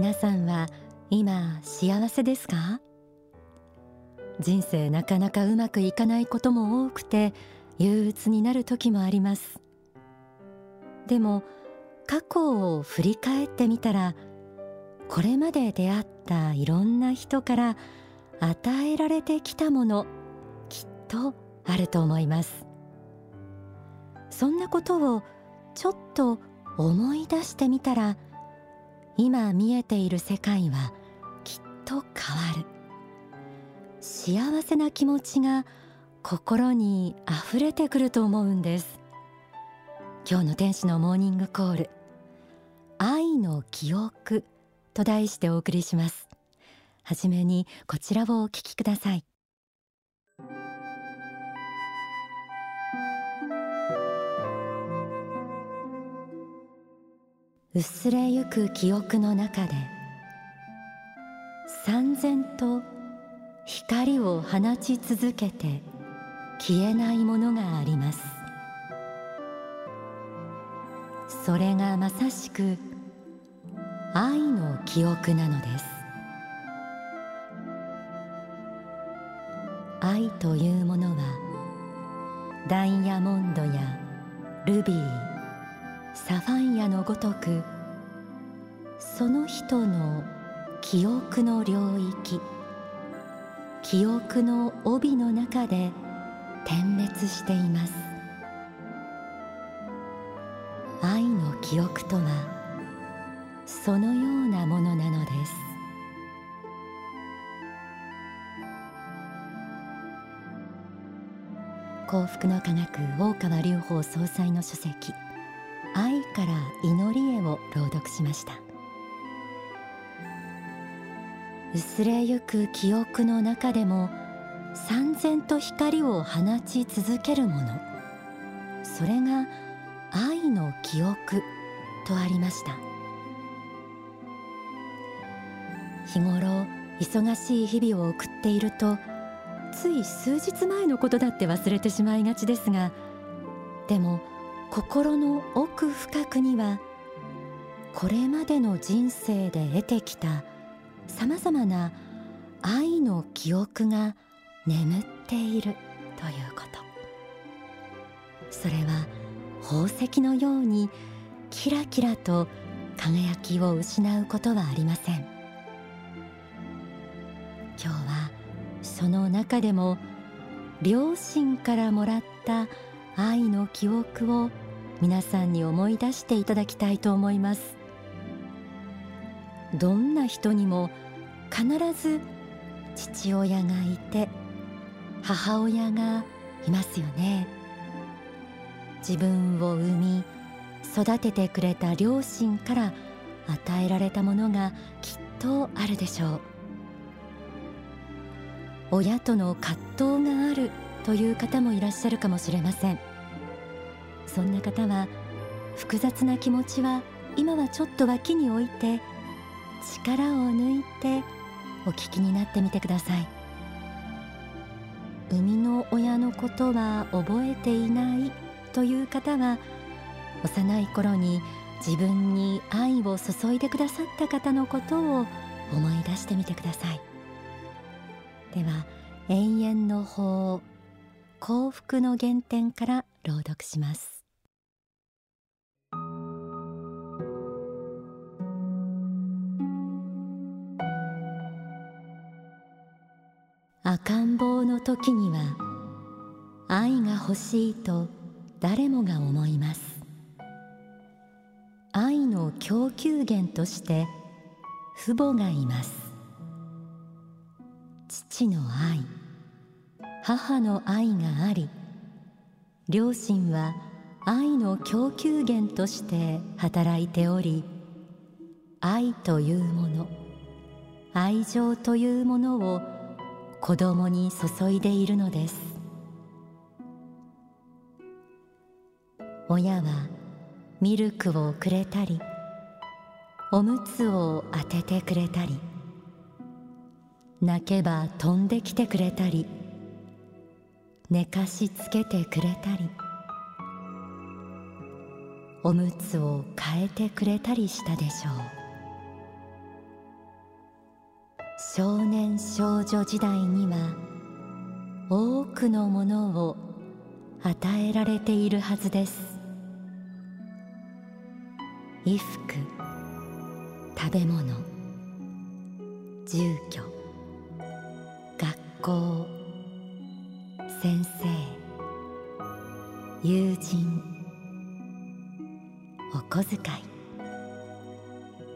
皆さんは今幸せですか？人生なかなかうまくいかないことも多くて憂鬱になる時もあります。でも過去を振り返ってみたらこれまで出会ったいろんな人から与えられてきたものきっとあると思います。そんなことをちょっと思い出してみたら今見えている世界はきっと変わる。幸せな気持ちが心に溢れてくると思うんです。今日の天使のモーニングコール。愛の記憶と題してお送りします。はじめにこちらをお聞きください。薄れゆく記憶の中で三千と光を放ち続けて消えないものがあります。それがまさしく愛の記憶なのです。愛というものはダイヤモンドやルビーサファイアのごとくその人の記憶の領域記憶の帯の中で点滅しています。愛の記憶とはそのようなものなのです。幸福の科学大川隆法総裁の書籍。から祈りへを朗読しました。薄れゆく記憶の中でも三千と光を放ち続けるものそれが愛の記憶とありました。日頃忙しい日々を送っているとつい数日前のことだって忘れてしまいがちですがでも心の奥深くにはこれまでの人生で得てきたさまざまな愛の記憶が眠っているということ。それは宝石のようにキラキラと輝きを失うことはありません。今日はその中でも両親からもらった愛の記憶を皆さんに思い出していただきたいと思います。どんな人にも必ず父親がいて母親がいますよね。自分を産み育ててくれた両親から与えられたものがきっとあるでしょう。親との葛藤があるという方もいらっしゃるかもしれません。そんな方は複雑な気持ちは今はちょっと脇に置いて力を抜いてお聞きになってみてください。生みの親のことは覚えていないという方は幼い頃に自分に愛を注いでくださった方のことを思い出してみてください。では永遠の法幸福の原点から朗読します。赤ん坊の時には愛が欲しいと誰もが思います。愛の供給源として父母がいます。父の愛。母の愛があり両親は愛の供給源として働いており愛というもの愛情というものを子供に注いでいるのです。親はミルクをくれたりおむつを当ててくれたり泣けば飛んできてくれたり寝かしつけてくれたりおむつを変えてくれたりしたでしょう。少年少女時代には多くのものを与えられているはずです。衣服食べ物住居学校先生。友人。お小遣い。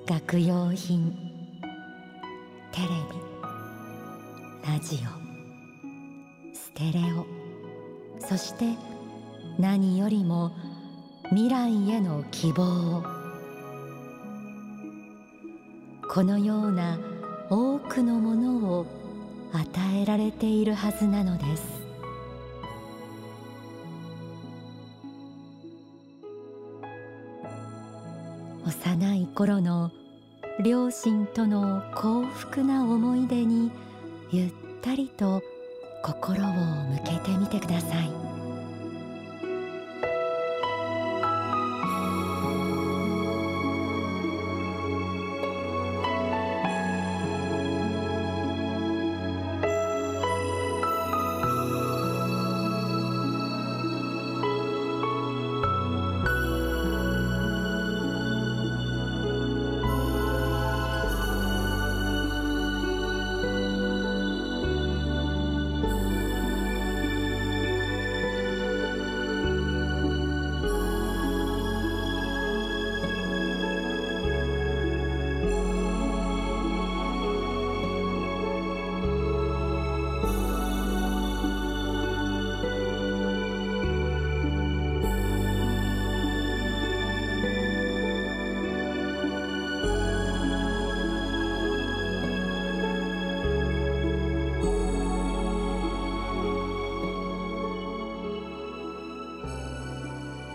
学用品。テレビラジオ。ステレオ。そして何よりも未来への希望。このような多くのものを与えられているはずなのです。幼い頃の両親との幸福な思い出にゆったりと心を向けてみてください。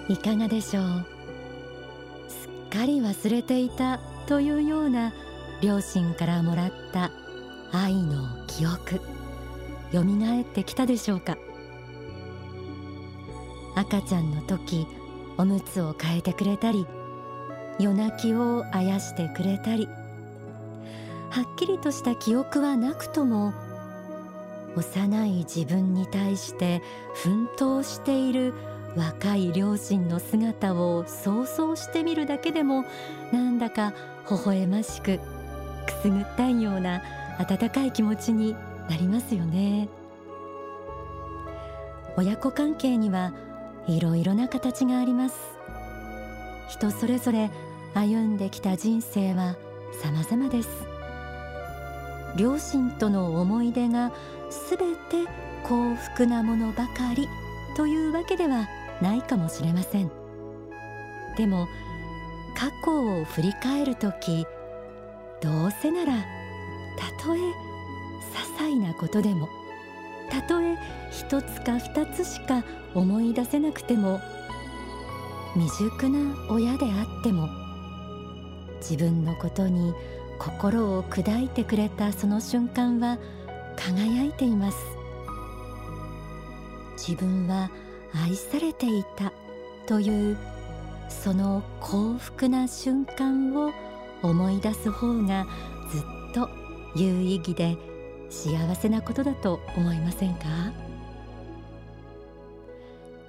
いかがでしょう？すっかり忘れていたというような両親からもらった愛の記憶。よみがえってきたでしょうか？赤ちゃんの時おむつを替えてくれたり夜泣きをあやしてくれたり。はっきりとした記憶はなくとも幼い自分に対して奮闘している若い両親の姿を想像してみるだけでもなんだか微笑ましくくすぐったいような温かい気持ちになりますよね。親子関係にはいろいろな形があります。人それぞれ歩んできた人生は様々です。両親との思い出がすべて幸福なものばかりというわけではないかもしれません。でも過去を振り返る時どうせならたとえ些細なことでもたとえ一つか二つしか思い出せなくても未熟な親であっても自分のことに心を砕いてくれたその瞬間は輝いています。自分は愛されていた。というその幸福な瞬間を思い出す方がずっと有意義で幸せなことだと思いませんか？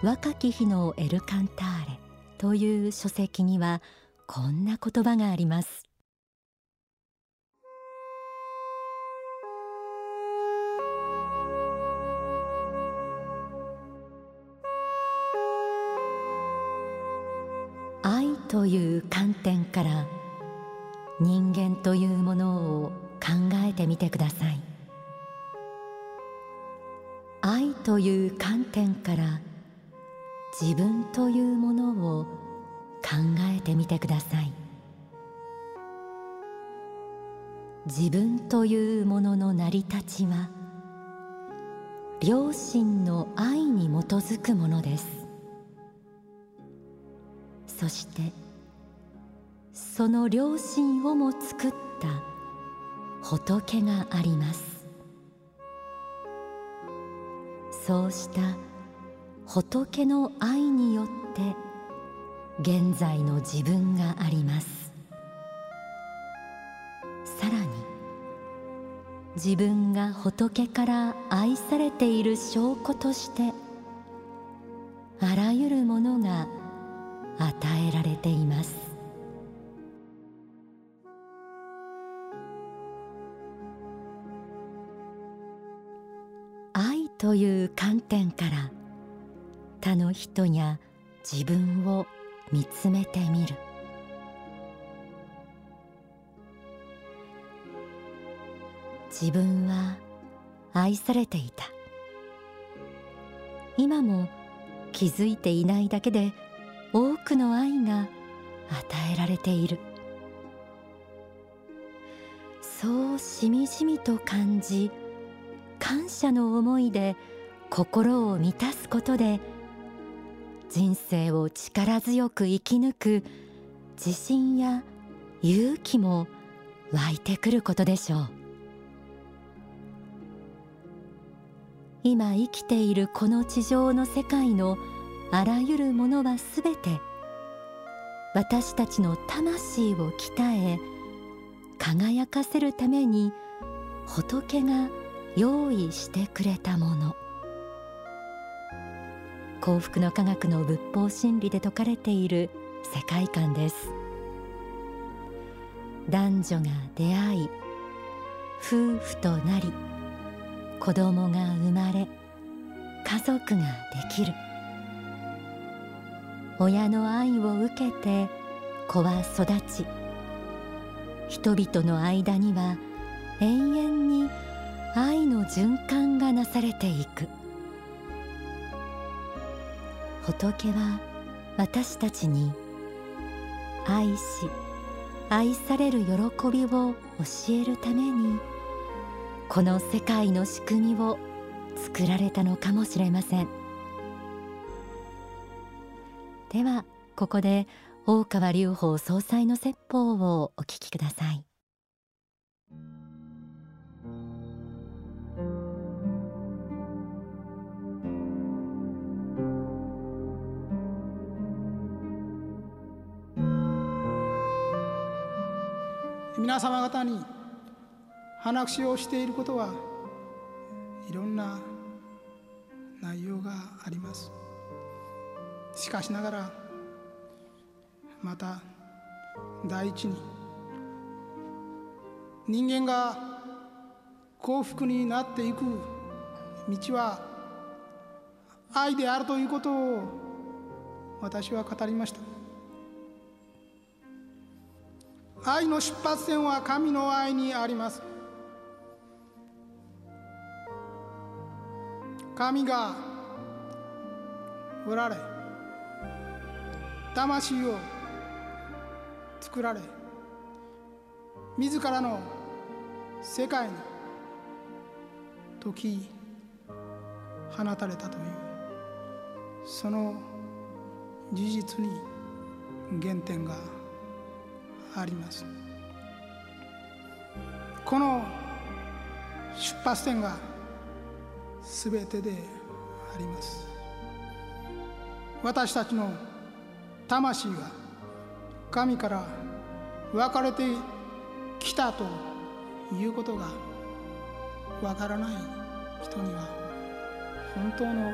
若き日のエルカンターレという書籍にはこんな言葉があります。という観点から人間というものを考えてみてください。愛という観点から自分というものを考えてみてください。自分というものの成り立ちは両親の愛に基づくものです。そしてその両親をも作った仏があります。そうした仏の愛によって現在の自分があります。さらに自分が仏から愛されている証拠としてあらゆるものが与えられています。愛という観点から他の人や自分を見つめてみる。自分は愛されていた。今も気づいていないだけで多くの愛が与えられている。そうしみじみと感じ感謝の思いで心を満たすことで人生を力強く生き抜く自信や勇気も湧いてくることでしょう。今生きているこの地上の世界のあらゆるものはすべて私たちの魂を鍛え輝かせるために仏が用意してくれたもの。幸福の科学の仏法真理で説かれている世界観です。男女が出会い夫婦となり子供が生まれ家族ができる。親の愛を受けて子は育ち人々の間には永遠に愛の循環がなされていく。仏は私たちに愛し愛される喜びを教えるためにこの世界の仕組みを作られたのかもしれません。ではここで大川隆法総裁の説法をお聞きください。皆様方に話をしていることはいろんな内容があります。しかしながらまた第一に人間が幸福になっていく道は愛であるということを私は語りました。愛の出発点は神の愛にあります。神がおられ魂を作られ自らの世界に解き放たれたというその事実に原点があります。この出発点が全てであります。私たちの魂が神から分かれてきたということがわからない人には本当の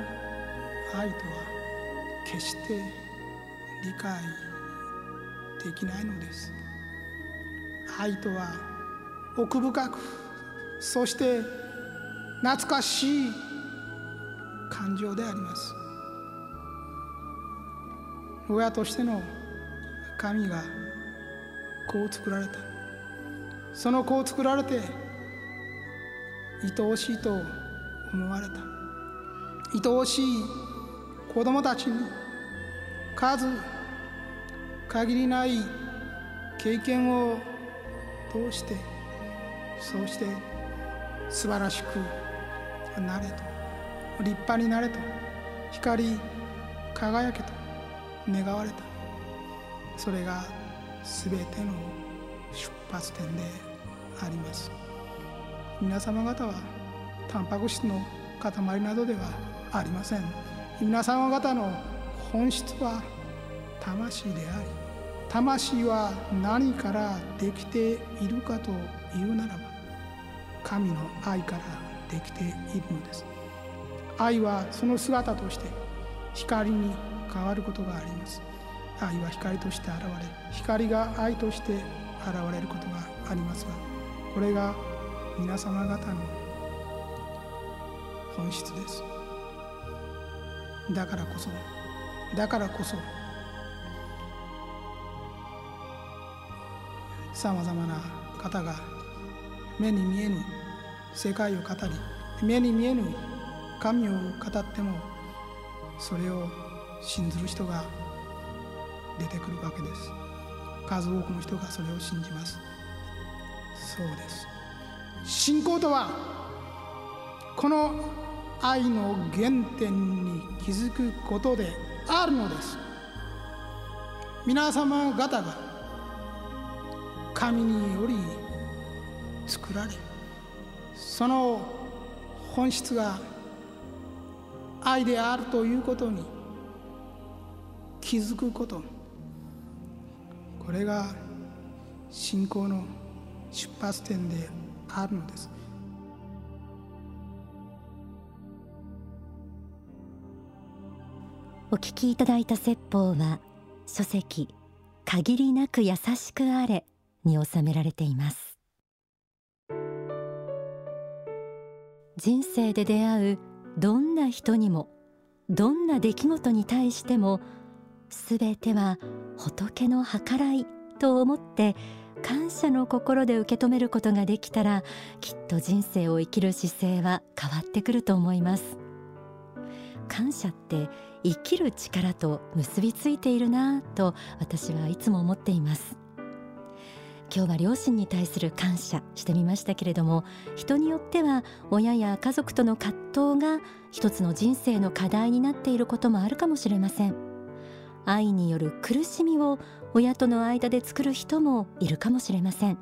愛とは決して理解できないのです。愛とは奥深くそして懐かしい感情であります。親としての神が子を作られた。その子を作られて愛おしいと思われた。愛おしい子供たちに数限りない経験を通してそうして素晴らしくなれと立派になれと光り輝けと。願われた。それが全ての出発点であります。皆様方はタンパク質の塊などではありません。皆様方の本質は魂であり魂は何からできているかというならば神の愛からできているのです。愛はその姿として光に変わることがあります。愛は光として現れ光が愛として現れることがありますがこれが皆様方の本質です。だからこそだからこそさまざまな方が目に見えぬ世界を語り目に見えぬ神を語ってもそれを信ずる人が出てくるわけです。数多くの人がそれを信じます。そうです。信仰とはこの愛の原点に気づくことであるのです。皆様方が神により作られその本質が愛であるということに気づくこと。これが信仰の出発点であるのです。お聞きいただいた説法は書籍限りなく優しくあれに収められています。人生で出会うどんな人にもどんな出来事に対してもすべては仏の計らいと思って感謝の心で受け止めることができたらきっと人生を生きる姿勢は変わってくると思います。感謝って生きる力と結びついているなぁと私はいつも思っています。今日は両親に対する感謝してみましたけれども人によっては親や家族との葛藤が一つの人生の課題になっていることもあるかもしれません。愛による苦しみを親との間で作る人もいるかもしれません。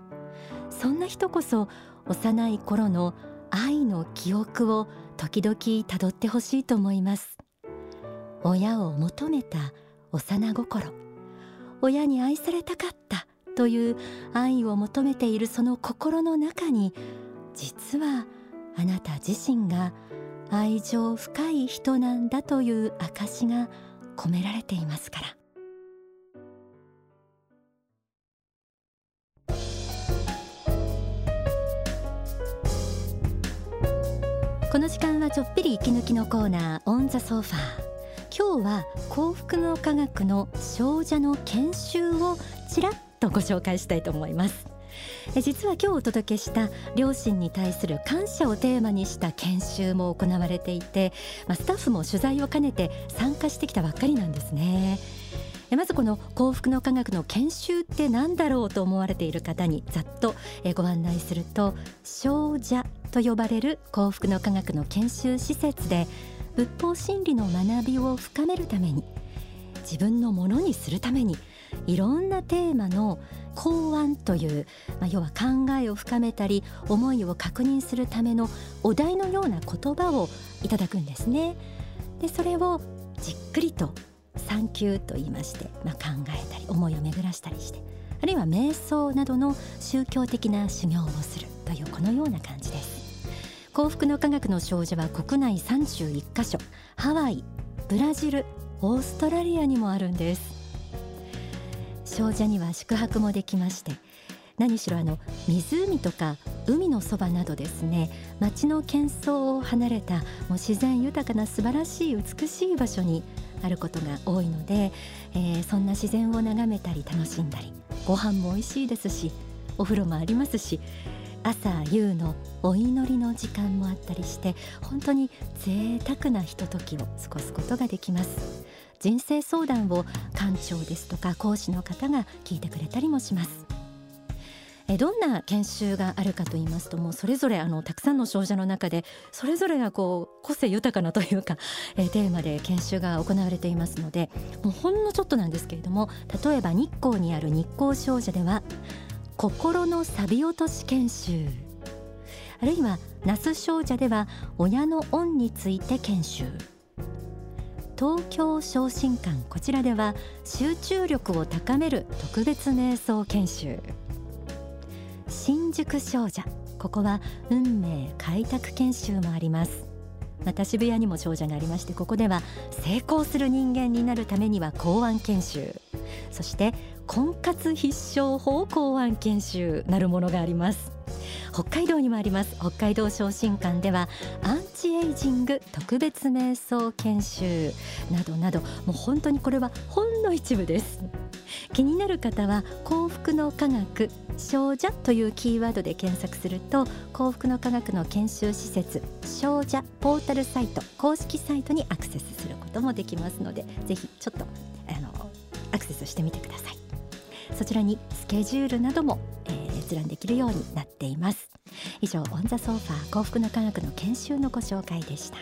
そんな人こそ幼い頃の愛の記憶を時々たどってほしいと思います。親を求めた幼心。親に愛されたかったという愛を求めているその心の中に実はあなた自身が愛情深い人なんだという証が込められていますから。この時間はちょっぴり息抜きのコーナーオンザソファー。今日は幸福の科学の少女の研修をちらっとご紹介したいと思います。実は今日お届けした両親に対する感謝をテーマにした研修も行われていて、まあ、スタッフも取材を兼ねて参加してきたばっかりなんですね。まずこの幸福の科学の研修って何だろうと思われている方にざっとご案内すると少女と呼ばれる幸福の科学の研修施設で仏法真理の学びを深めるために自分のものにするためにいろんなテーマの考案という、まあ、要は考えを深めたり思いを確認するためのお題のような言葉をいただくんですね。でそれをじっくりと産休と言いまして、まあ、考えたり思いを巡らしたりしてあるいは瞑想などの宗教的な修行をするというこのような感じです。幸福の科学の少女は国内31カ所。ハワイブラジルオーストラリアにもあるんです。少女には宿泊もできまして何しろあの湖とか海のそばなどですね街の喧騒を離れたもう自然豊かな素晴らしい美しい場所にあることが多いので、えー、そんな自然を眺めたり楽しんだりご飯も美味しいですしお風呂もありますし朝夕のお祈りの時間もあったりして本当に贅沢なひとときを過ごすことができます。人生相談を館長ですとか講師の方が聞いてくれたりもします。えどんな研修があるかと言いますともうそれぞれあのたくさんの少女の中でそれぞれがこう個性豊かなというか、えテーマで研修が行われていますのでもうほんのちょっとなんですけれども例えば日光にある日光少女では心の錆び落とし研修。あるいは那須少女では親の恩について研修。東京昇進館こちらでは集中力を高める特別瞑想研修。新宿少女ここは運命開拓研修もあります。また渋谷にも少女がありましてここでは成功する人間になるためには公安研修。そして婚活必勝法公安研修なるものがあります。北海道にもあります北海道昇進館ではアンチエイジング特別瞑想研修などなどもう本当にこれはほんの一部です。気になる方は幸福の科学少女というキーワードで検索すると幸福の科学の研修施設少女ポータルサイト公式サイトにアクセスすることもできますのでぜひちょっとあのアクセスしてみてください。そちらにスケジュールなども、閲覧できるようになっています。以上オンザソーファー幸福の科学の研修のご紹介でした。